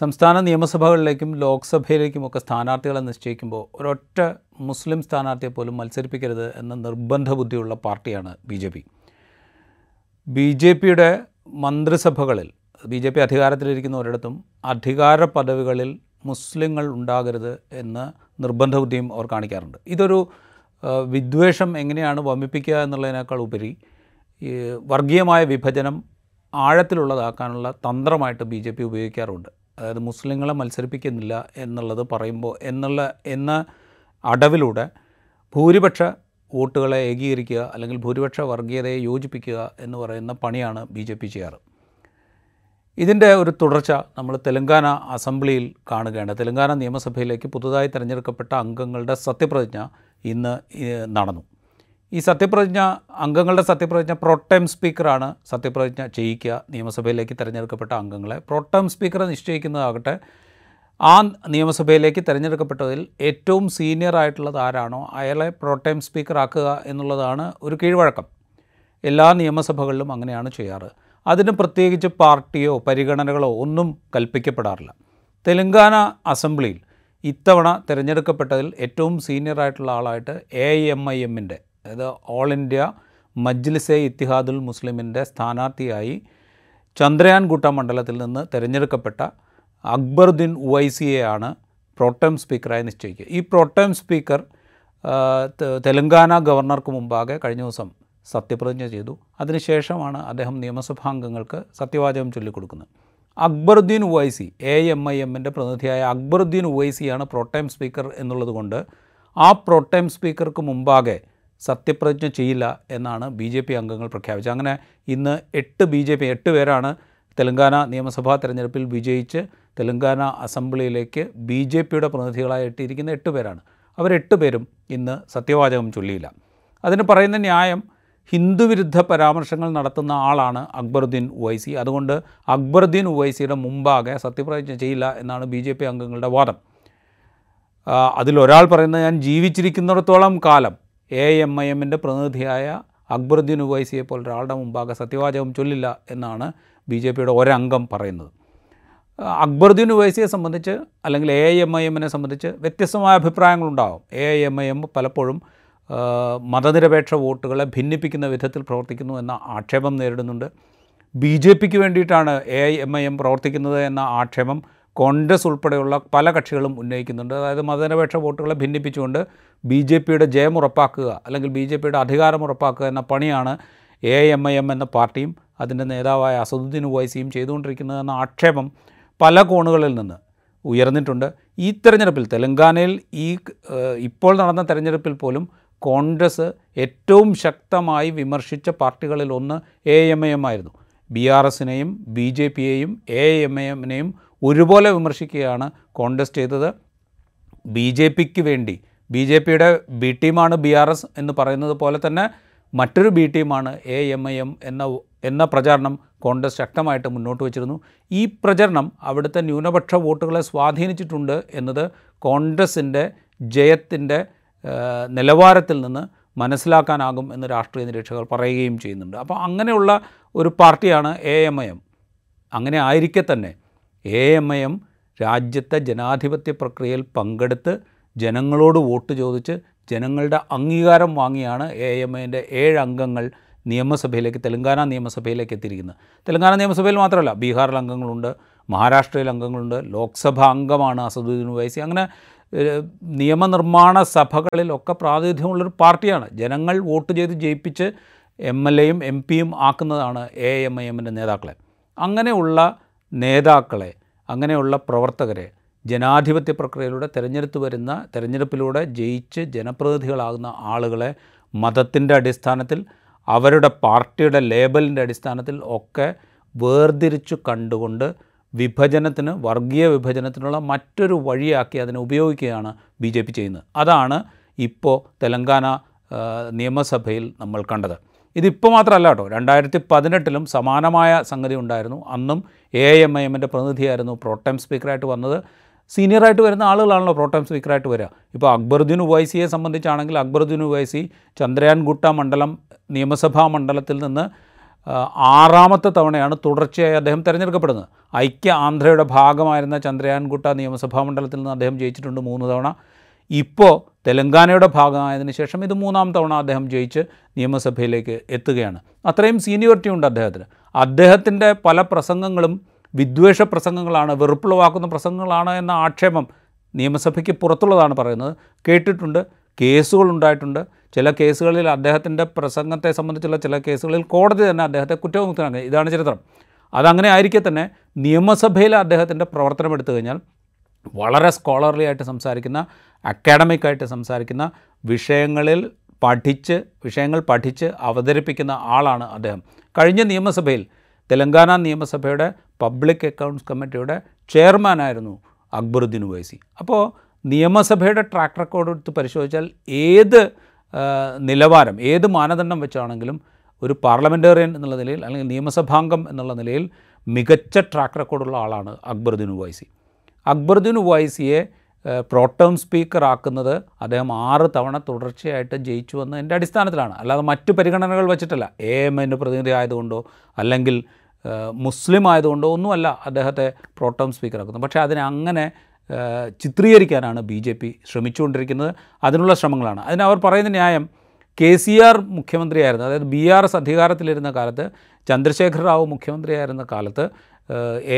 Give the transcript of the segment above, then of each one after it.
സംസ്ഥാന നിയമസഭകളിലേക്കും ലോക്സഭയിലേക്കും ഒക്കെ സ്ഥാനാർത്ഥികളെ നിശ്ചയിക്കുമ്പോൾ ഒരൊറ്റ മുസ്ലിം സ്ഥാനാർത്ഥിയെ പോലും മത്സരിപ്പിക്കരുത് എന്ന നിർബന്ധ ബുദ്ധിയുള്ള പാർട്ടിയാണ് B J P. B J പിയുടെ മന്ത്രിസഭകളിൽ ബി ജെ പി അധികാരത്തിലിരിക്കുന്ന ഒരിടത്തും അധികാര പദവികളിൽ മുസ്ലിങ്ങൾ ഉണ്ടാകരുത് എന്ന് നിർബന്ധ ബുദ്ധിയും അവർ കാണിക്കാറുണ്ട്. ഇതൊരു വിദ്വേഷം എങ്ങനെയാണ് വമിപ്പിക്കുക എന്നുള്ളതിനേക്കാൾ ഉപരി വർഗീയമായ വിഭജനം ആഴത്തിലുള്ളതാക്കാനുള്ള തന്ത്രമായിട്ട് ബി ജെ പി ഉപയോഗിക്കാറുണ്ട്. അതായത് മുസ്ലിങ്ങളെ മത്സരിപ്പിക്കുന്നില്ല എന്നുള്ളത് പറയുമ്പോൾ എന്നുള്ള എന്ന അടവിലൂടെ ഭൂരിപക്ഷ വോട്ടുകളെ ഏകീകരിക്കുക അല്ലെങ്കിൽ ഭൂരിപക്ഷ വർഗീയതയെ യോജിപ്പിക്കുക എന്ന് പറയുന്ന പണിയാണ് ബി ജെ പി ചെയ്യാറ്. ഇതിന്റെ ഒരു തുടർച്ച നമ്മൾ തെലങ്കാന അസംബ്ലിയിൽ കാണുകയാണ്. തെലങ്കാന നിയമസഭയിലേക്ക് പുതുതായി തിരഞ്ഞെടുക്കപ്പെട്ട അംഗങ്ങളുടെ സത്യപ്രതിജ്ഞ ഇന്ന് നടന്നു. ഈ സത്യപ്രതിജ്ഞ അംഗങ്ങളുടെ സത്യപ്രതിജ്ഞ പ്രോട്ടൈം സ്പീക്കറാണ് സത്യപ്രതിജ്ഞ ചെയ്യിക്കുക. നിയമസഭയിലേക്ക് തിരഞ്ഞെടുക്കപ്പെട്ട അംഗങ്ങളെ പ്രോട്ടൈം സ്പീക്കറെ നിശ്ചയിക്കുന്നതാകട്ടെ. ആ നിയമസഭയിലേക്ക് തിരഞ്ഞെടുക്കപ്പെട്ടതിൽ ഏറ്റവും സീനിയർ ആയിട്ടുള്ളത് ആരാണോ അയാളെ പ്രോട്ടൈം സ്പീക്കർ ആക്കുക എന്നുള്ളതാണ് ഒരു കീഴ്വഴക്കം. എല്ലാ നിയമസഭകളിലും അങ്ങനെയാണ് ചെയ്യാറ്. അതിന് പ്രത്യേകിച്ച് പാർട്ടിയോ പരിഗണനകളോ ഒന്നും കൽപ്പിക്കപ്പെടാറില്ല. തെലങ്കാന അസംബ്ലിയിൽ ഇത്തവണ തിരഞ്ഞെടുക്കപ്പെട്ടതിൽ ഏറ്റവും സീനിയർ ആയിട്ടുള്ള ആളായിട്ട് എ എം ഐ എമ്മിന്റെ അതായത് ഓൾ ഇന്ത്യ മജ്ലിസെ ഇത്തിഹാദുൽ മുസ്ലിമിന്റെ സ്ഥാനാർത്ഥിയായി ചന്ദ്രയാൻ ഗുട്ട മണ്ഡലത്തിൽ നിന്ന് തിരഞ്ഞെടുക്കപ്പെട്ട അക്ബറുദ്ദീൻ ഉവൈസിയെയാണ് പ്രോട്ടേം സ്പീക്കറായി നിശ്ചയിക്കുക. ഈ പ്രോട്ടേം സ്പീക്കർ തെലങ്കാന ഗവർണർക്ക് മുമ്പാകെ കഴിഞ്ഞ ദിവസം സത്യപ്രതിജ്ഞ ചെയ്തു. അതിനുശേഷമാണ് അദ്ദേഹം നിയമസഭാംഗങ്ങൾക്ക് സത്യവാചകം ചൊല്ലിക്കൊടുക്കുന്നത്. Akbaruddin Owaisi A M I എമ്മിന്റെ പ്രതിനിധിയായ അക്ബറുദ്ദീൻ ഉവൈസിയാണ് പ്രോട്ടൈം സ്പീക്കർ എന്നുള്ളത് കൊണ്ട് ആ പ്രോട്ടൈം സ്പീക്കർക്ക് മുമ്പാകെ സത്യപ്രതിജ്ഞ ചെയ്യില്ല എന്നാണ് ബി ജെ പി അംഗങ്ങൾ പ്രഖ്യാപിച്ചത്. അങ്ങനെ ഇന്ന് എട്ട് ബി ജെ പി എട്ട് പേരാണ് തെലങ്കാന നിയമസഭാ തെരഞ്ഞെടുപ്പിൽ വിജയിച്ച് തെലങ്കാന അസംബ്ലിയിലേക്ക് ബി ജെ പിയുടെ പ്രതിനിധികളായി എത്തിയിരിക്കുന്ന എട്ട് പേരാണ്. അവരെട്ട് പേരും ഇന്ന് സത്യവാചകം ചൊല്ലിയില്ല. അതിന് പറയുന്ന ന്യായം ഹിന്ദുവിരുദ്ധ പരാമർശങ്ങൾ നടത്തുന്ന ആളാണ് അക്ബറുദ്ദീൻ ഉവൈസി. അതുകൊണ്ട് അക്ബറുദ്ദീൻ ഉവൈസിയുടെ മുമ്പാകെ സത്യപ്രതിജ്ഞ ചെയ്യില്ല എന്നാണ് ബി ജെ പി അംഗങ്ങളുടെ വാദം. അതിലൊരാൾ പറയുന്നത് ഞാൻ ജീവിച്ചിരിക്കുന്നിടത്തോളം കാലം എ എം ഐ എമ്മിന്റെ പ്രതിനിധിയായ അക്ബറുദ്ദീൻ ഉവൈസിയെ പോലെ ഒരാളുടെ മുമ്പാകെ സത്യവാചകം ചൊല്ലില്ല എന്നാണ് ബി ജെ പിയുടെ ഒരംഗം പറയുന്നത്. അക്ബറുദ്ദീൻ ഉവൈസിയെ സംബന്ധിച്ച് അല്ലെങ്കിൽ എ എം ഐ എമ്മിനെ സംബന്ധിച്ച് വ്യത്യസ്തമായ അഭിപ്രായങ്ങളുണ്ടാകും എ എം ഐ എം പലപ്പോഴും മതനിരപേക്ഷ വോട്ടുകളെ ഭിന്നിപ്പിക്കുന്ന വിധത്തിൽ പ്രവർത്തിക്കുന്നു എന്ന ആക്ഷേപം നേരിടുന്നുണ്ട്. ബി ജെ പിക്ക് വേണ്ടിയിട്ടാണ് എ എം ഐ എം പ്രവർത്തിക്കുന്നത് എന്ന ആക്ഷേപം കോൺഗ്രസ് ഉൾപ്പെടെയുള്ള പല കക്ഷികളും ഉന്നയിക്കുന്നുണ്ട്. അതായത് മതനിരപേക്ഷ വോട്ടുകളെ ഭിന്നിപ്പിച്ചുകൊണ്ട് ബി ജെ പിയുടെ ജയം ഉറപ്പാക്കുക അല്ലെങ്കിൽ ബി ജെ പിയുടെ അധികാരം ഉറപ്പാക്കുക എന്ന പണിയാണ് എ എം ഐ എം എന്ന പാർട്ടിയും അതിന്റെ നേതാവായ അസദുദ്ദീൻ ഉവൈസിയും ചെയ്തുകൊണ്ടിരിക്കുന്നതെന്ന ആക്ഷേപം പല കോണുകളിൽ നിന്ന് ഉയർന്നിട്ടുണ്ട്. ഈ തെരഞ്ഞെടുപ്പിൽ തെലങ്കാനയിൽ ഈ ഇപ്പോൾ നടന്ന തെരഞ്ഞെടുപ്പിൽ പോലും കോൺഗ്രസ് ഏറ്റവും ശക്തമായി വിമർശിച്ച പാർട്ടികളിൽ ഒന്ന് എ എം ഐ എം ആയിരുന്നു. ബി ആർ എസിനെയും ബി ജെ പിയെയും എ എം ഐ എമ്മിനെയും ഒരുപോലെ വിമർശിക്കുകയാണ് കോൺഗ്രസ് ചെയ്തത്. ബി ജെ പിക്ക് വേണ്ടി ബി ജെ പിയുടെ ബി ടീമാണ് ബി ആർ എസ് എന്ന് പറയുന്നത് പോലെ തന്നെ മറ്റൊരു ബി ടീമാണ് എ എം ഐ എം എന്ന എന്ന പ്രചാരണം കോൺഗ്രസ് ശക്തമായിട്ട് മുന്നോട്ട് വച്ചിരുന്നു. ഈ പ്രചരണം അവിടുത്തെ ന്യൂനപക്ഷ വോട്ടുകളെ സ്വാധീനിച്ചിട്ടുണ്ട് എന്നത് കോൺഗ്രസിന്റെ ജയത്തിന്റെ നിലവാരത്തിൽ നിന്ന് മനസ്സിലാക്കാനാകും എന്ന് രാഷ്ട്രീയ നിരീക്ഷകർ പറയുകയും ചെയ്യുന്നുണ്ട്. അപ്പോൾ അങ്ങനെയുള്ള ഒരു പാർട്ടിയാണ് എ എം ഐ എം. അങ്ങനെ ആയിരിക്കെ തന്നെ എ എം എം രാജ്യത്തെ ജനാധിപത്യ പ്രക്രിയയിൽ പങ്കെടുത്ത് ജനങ്ങളോട് വോട്ട് ചോദിച്ച് ജനങ്ങളുടെ അംഗീകാരം വാങ്ങിയാണ് എ എം ഐന്റെ ഏഴ് അംഗങ്ങൾ നിയമസഭയിലേക്ക് തെലങ്കാന നിയമസഭയിലേക്ക് എത്തിയിരിക്കുന്നത്. തെലങ്കാന നിയമസഭയിൽ മാത്രമല്ല ബീഹാറിൽ അംഗങ്ങളുണ്ട് മഹാരാഷ്ട്രയിൽ അംഗങ്ങളുണ്ട് ലോക്സഭ അംഗമാണ് അസദുദ്ദീൻ വൈസി അങ്ങനെ നിയമനിർമ്മാണ സഭകളിലൊക്കെ പ്രാതിനിധ്യമുള്ളൊരു പാർട്ടിയാണ്. ജനങ്ങൾ വോട്ട് ചെയ്ത് ജയിപ്പിച്ച് എം എൽ എയും എം പിയും ആക്കുന്നതാണ് എ എം ഐ എമ്മിന്റെ നേതാക്കളെ. അങ്ങനെയുള്ള നേതാക്കളെ അങ്ങനെയുള്ള പ്രവർത്തകരെ ജനാധിപത്യ പ്രക്രിയയിലൂടെ തിരഞ്ഞെടുത്ത് വരുന്ന തിരഞ്ഞെടുപ്പിലൂടെ ജയിച്ച് ജനപ്രതിനിധികളാകുന്ന ആളുകളെ മതത്തിന്റെ അടിസ്ഥാനത്തിൽ അവരുടെ പാർട്ടിയുടെ ലേബലിന്റെ അടിസ്ഥാനത്തിൽ ഒക്കെ വേർതിരിച്ചു കണ്ടുകൊണ്ട് വിഭജനത്തിന് വർഗീയ വിഭജനത്തിനുള്ള മറ്റൊരു വഴിയാക്കി അതിനെ ഉപയോഗിക്കുകയാണ് ബി ജെ പി ചെയ്യുന്നത്. അതാണ് ഇപ്പോൾ തെലങ്കാന നിയമസഭയിൽ നമ്മൾ കണ്ടത്. ഇതിപ്പോൾ മാത്രമല്ല കേട്ടോ രണ്ടായിരത്തി പതിനെട്ടിലും സമാനമായ സംഗതി ഉണ്ടായിരുന്നു. അന്നും എ എം ഐ എമ്മിന്റെ പ്രതിനിധിയായിരുന്നു പ്രോട്ടം സ്പീക്കറായിട്ട് വന്നത്. സീനിയറായിട്ട് വരുന്ന ആളുകളാണല്ലോ പ്രോട്ടം സ്പീക്കറായിട്ട് വരിക ഇപ്പോൾ അക്ബറുദ്ദീൻ ഉവൈസിയെ സംബന്ധിച്ചാണെങ്കിൽ അക്ബറുദ്ദീൻ ഉവൈസി ചന്ദ്രയാൻ ഗുട്ട മണ്ഡലം നിയമസഭാ മണ്ഡലത്തിൽ നിന്ന് ആറാമത്തെ തവണയാണ് തുടർച്ചയായി അദ്ദേഹം തിരഞ്ഞെടുക്കപ്പെടുന്നത്. ഐക്യ ആന്ധ്രയുടെ ഭാഗമായിരുന്ന ചന്ദ്രയാൻ ഗുട്ട നിയമസഭാ മണ്ഡലത്തിൽ നിന്ന് അദ്ദേഹം ജയിച്ചിട്ടുണ്ട് മൂന്ന് തവണ. ഇപ്പോൾ തെലങ്കാനയുടെ ഭാഗമായതിനു ശേഷം ഇത് മൂന്നാം തവണ അദ്ദേഹം ജയിച്ച് നിയമസഭയിലേക്ക് എത്തുകയാണ്. അത്രയും സീനിയോറിറ്റി ഉണ്ട് അദ്ദേഹത്തിന്. അദ്ദേഹത്തിന്റെ പല പ്രസംഗങ്ങളും വിദ്വേഷ പ്രസംഗങ്ങളാണ് വെറുപ്പുളവാക്കുന്ന പ്രസംഗങ്ങളാണ് എന്ന ആക്ഷേപം നിയമസഭയ്ക്ക് പുറത്തുള്ളതാണ് പറയുന്നത്. കേട്ടിട്ടുണ്ട് കേസുകൾ ഉണ്ടായിട്ടുണ്ട്. ചില കേസുകളിൽ അദ്ദേഹത്തിന്റെ പ്രസംഗത്തെ സംബന്ധിച്ചുള്ള ചില കേസുകളിൽ കോടതി തന്നെ അദ്ദേഹത്തെ കുറ്റവിമുക്തനാക്കി. ഇതാണ് ചരിത്രം. അതങ്ങനെ ആയിരിക്കെ തന്നെ നിയമസഭയിൽ അദ്ദേഹത്തിന്റെ പ്രവർത്തനം എടുത്തു കഴിഞ്ഞാൽ വളരെ സ്കോളർലി ആയിട്ട് സംസാരിക്കുന്ന അക്കാഡമിക് ആയിട്ട് സംസാരിക്കുന്ന വിഷയങ്ങളിൽ പഠിച്ച് വിഷയങ്ങൾ പഠിച്ച് അവതരിപ്പിക്കുന്ന ആളാണ് അദ്ദേഹം. കഴിഞ്ഞ നിയമസഭയിൽ തെലങ്കാന നിയമസഭയുടെ പബ്ലിക് അക്കൗണ്ട്സ് കമ്മിറ്റിയുടെ ചെയർമാനായിരുന്നു അക്ബറുദ്ദീൻ ഉവൈസി. അപ്പോൾ നിയമസഭയുടെ ട്രാക്ക് റെക്കോർഡ് എടുത്ത് പരിശോധിച്ചാൽ ഏത് നിലവാരം ഏത് മാനദണ്ഡം വെച്ചാണെങ്കിലും ഒരു പാർലമെന്റേറിയൻ എന്നുള്ള നിലയിൽ അല്ലെങ്കിൽ നിയമസഭാംഗം എന്നുള്ള നിലയിൽ മികച്ച ട്രാക്ക് റെക്കോർഡുള്ള ആളാണ് അക്ബറുദ്ദീൻ ഉവൈസി. അക്ബറുദ്ദീൻ ഉവൈസിയെ പ്രോട്ടേം സ്പീക്കർ ആക്കുന്നത് അദ്ദേഹം ആറ് തവണ തുടർച്ചയായിട്ട് ജയിച്ചു എന്നതിന്റെ അടിസ്ഥാനത്തിലാണ്. അല്ലാതെ മറ്റു പരിഗണനകൾ വെച്ചിട്ടല്ല. എ എം എന്റെ പ്രതിനിധി ആയതുകൊണ്ടോ അല്ലെങ്കിൽ മുസ്ലിം ആയതുകൊണ്ടോ ഒന്നുമല്ല അദ്ദേഹത്തെ പ്രോട്ടേം സ്പീക്കർ ആക്കുന്നത്. പക്ഷേ അതിനെ അങ്ങനെ ചിത്രീകരിക്കാനാണ് ബി ജെ പി ശ്രമിച്ചുകൊണ്ടിരിക്കുന്നത്. അതിനുള്ള ശ്രമങ്ങളാണ്. അതിന് അവർ പറയുന്ന ന്യായം കെ സി ആർ മുഖ്യമന്ത്രിയായിരുന്നു. അതായത് ബി ആർ എസ് അധികാരത്തിലിരുന്ന കാലത്ത് ചന്ദ്രശേഖർ റാവു മുഖ്യമന്ത്രിയായിരുന്ന കാലത്ത്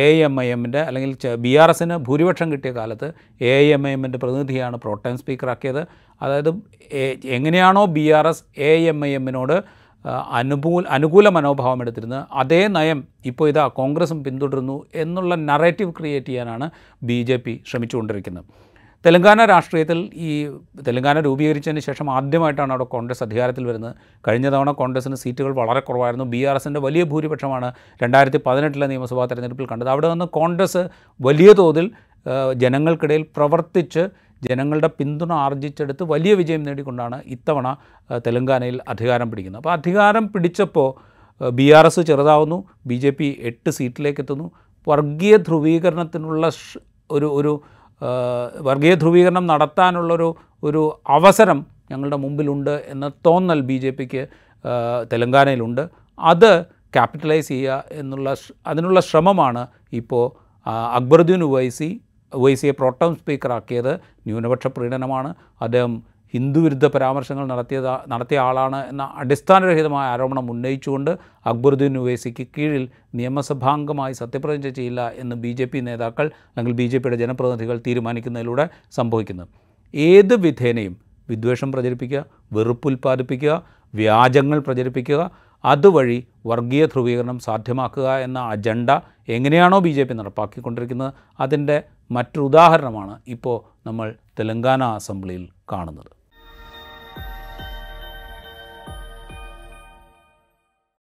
എ എം ഐ എമ്മിന്റെ അല്ലെങ്കിൽ ബി ആർ എസിന് ഭൂരിപക്ഷം കിട്ടിയ കാലത്ത് എ എം ഐ എമ്മിന്റെ പ്രതിനിധിയാണ് പ്രോട്ടൈം സ്പീക്കറാക്കിയത്. അതായത് എങ്ങനെയാണോ B R S A M I എമ്മിനോട് അനുകൂല അനുകൂല മനോഭാവം എടുത്തിരുന്നത് അതേ നയം ഇപ്പോൾ ഇതാ കോൺഗ്രസും പിന്തുടരുന്നു എന്നുള്ള നറേറ്റീവ് ക്രിയേറ്റ് ചെയ്യാനാണ് ബി ജെ പി ശ്രമിച്ചുകൊണ്ടിരിക്കുന്നത്. തെലങ്കാന രാഷ്ട്രീയത്തിൽ ഈ തെലങ്കാന രൂപീകരിച്ചതിന് ശേഷം ആദ്യമായിട്ടാണ് അവിടെ കോൺഗ്രസ് അധികാരത്തിൽ വരുന്നത്. കഴിഞ്ഞ തവണ കോൺഗ്രസിന് സീറ്റുകൾ വളരെ കുറവായിരുന്നു. ബി ആർ എസിന്റെ വലിയ ഭൂരിപക്ഷമാണ് രണ്ടായിരത്തി പതിനെട്ടിലെ നിയമസഭാ തെരഞ്ഞെടുപ്പിൽ കണ്ടത്. അവിടെ നിന്ന് കോൺഗ്രസ് വലിയ തോതിൽ ജനങ്ങൾക്കിടയിൽ പ്രവർത്തിച്ച് ജനങ്ങളുടെ പിന്തുണ ആർജിച്ചെടുത്ത് വലിയ വിജയം നേടിക്കൊണ്ടാണ് ഇത്തവണ തെലങ്കാനയിൽ അധികാരം പിടിക്കുന്നത്. അപ്പോൾ അധികാരം പിടിച്ചപ്പോൾ ബി ആർ എസ് ചെറുതാവുന്നു. ബി ജെ പി എട്ട് സീറ്റിലേക്ക് എത്തുന്നു. വർഗീയ ധ്രുവീകരണത്തിനുള്ള ഒരു ഒരു വർഗീയ ധ്രുവീകരണം നടത്താനുള്ളൊരു ഒരു അവസരം ഞങ്ങളുടെ മുമ്പിലുണ്ട് എന്ന തോന്നൽ ബി ജെ പിക്ക് തെലങ്കാനയിലുണ്ട്. അത് ക്യാപിറ്റലൈസ് ചെയ്യുക എന്നുള്ള അതിനുള്ള ശ്രമമാണ് ഇപ്പോൾ അക്ബറുദ്ദീൻ ഉവൈസി ഉവൈസിയെ പ്രോട്ടം സ്പീക്കറാക്കിയത്. ന്യൂനപക്ഷ പ്രീണനമാണ്. അദ്ദേഹം ഹിന്ദുവിരുദ്ധ പരാമർശങ്ങൾ നടത്തിയത് നടത്തിയ ആളാണ് എന്ന അടിസ്ഥാനരഹിതമായ ആരോപണം ഉന്നയിച്ചുകൊണ്ട് അക്ബറുദ്ദീൻ ഉവൈസിക്ക് കീഴിൽ നിയമസഭാംഗമായി സത്യപ്രതിജ്ഞ ചെയ്യില്ല എന്ന് ബി ജെ പി നേതാക്കൾ അല്ലെങ്കിൽ ബി ജെ പിയുടെ ജനപ്രതിനിധികൾ തീരുമാനിക്കുന്നതിലൂടെ സംഭവിക്കുന്നത് ഏത് വിധേനയും വിദ്വേഷം പ്രചരിപ്പിക്കുക വെറുപ്പ് ഉൽപ്പാദിപ്പിക്കുക വ്യാജങ്ങൾ പ്രചരിപ്പിക്കുക അതുവഴി വർഗീയ ധ്രുവീകരണം സാധ്യമാക്കുക എന്ന അജണ്ട എങ്ങനെയാണോ ബി ജെ പി നടപ്പാക്കിക്കൊണ്ടിരിക്കുന്നത് അതിന്റെ മറ്റൊരു ഉദാഹരണമാണ് ഇപ്പോൾ നമ്മൾ തെലങ്കാന അസംബ്ലിയിൽ കാണുന്നത്.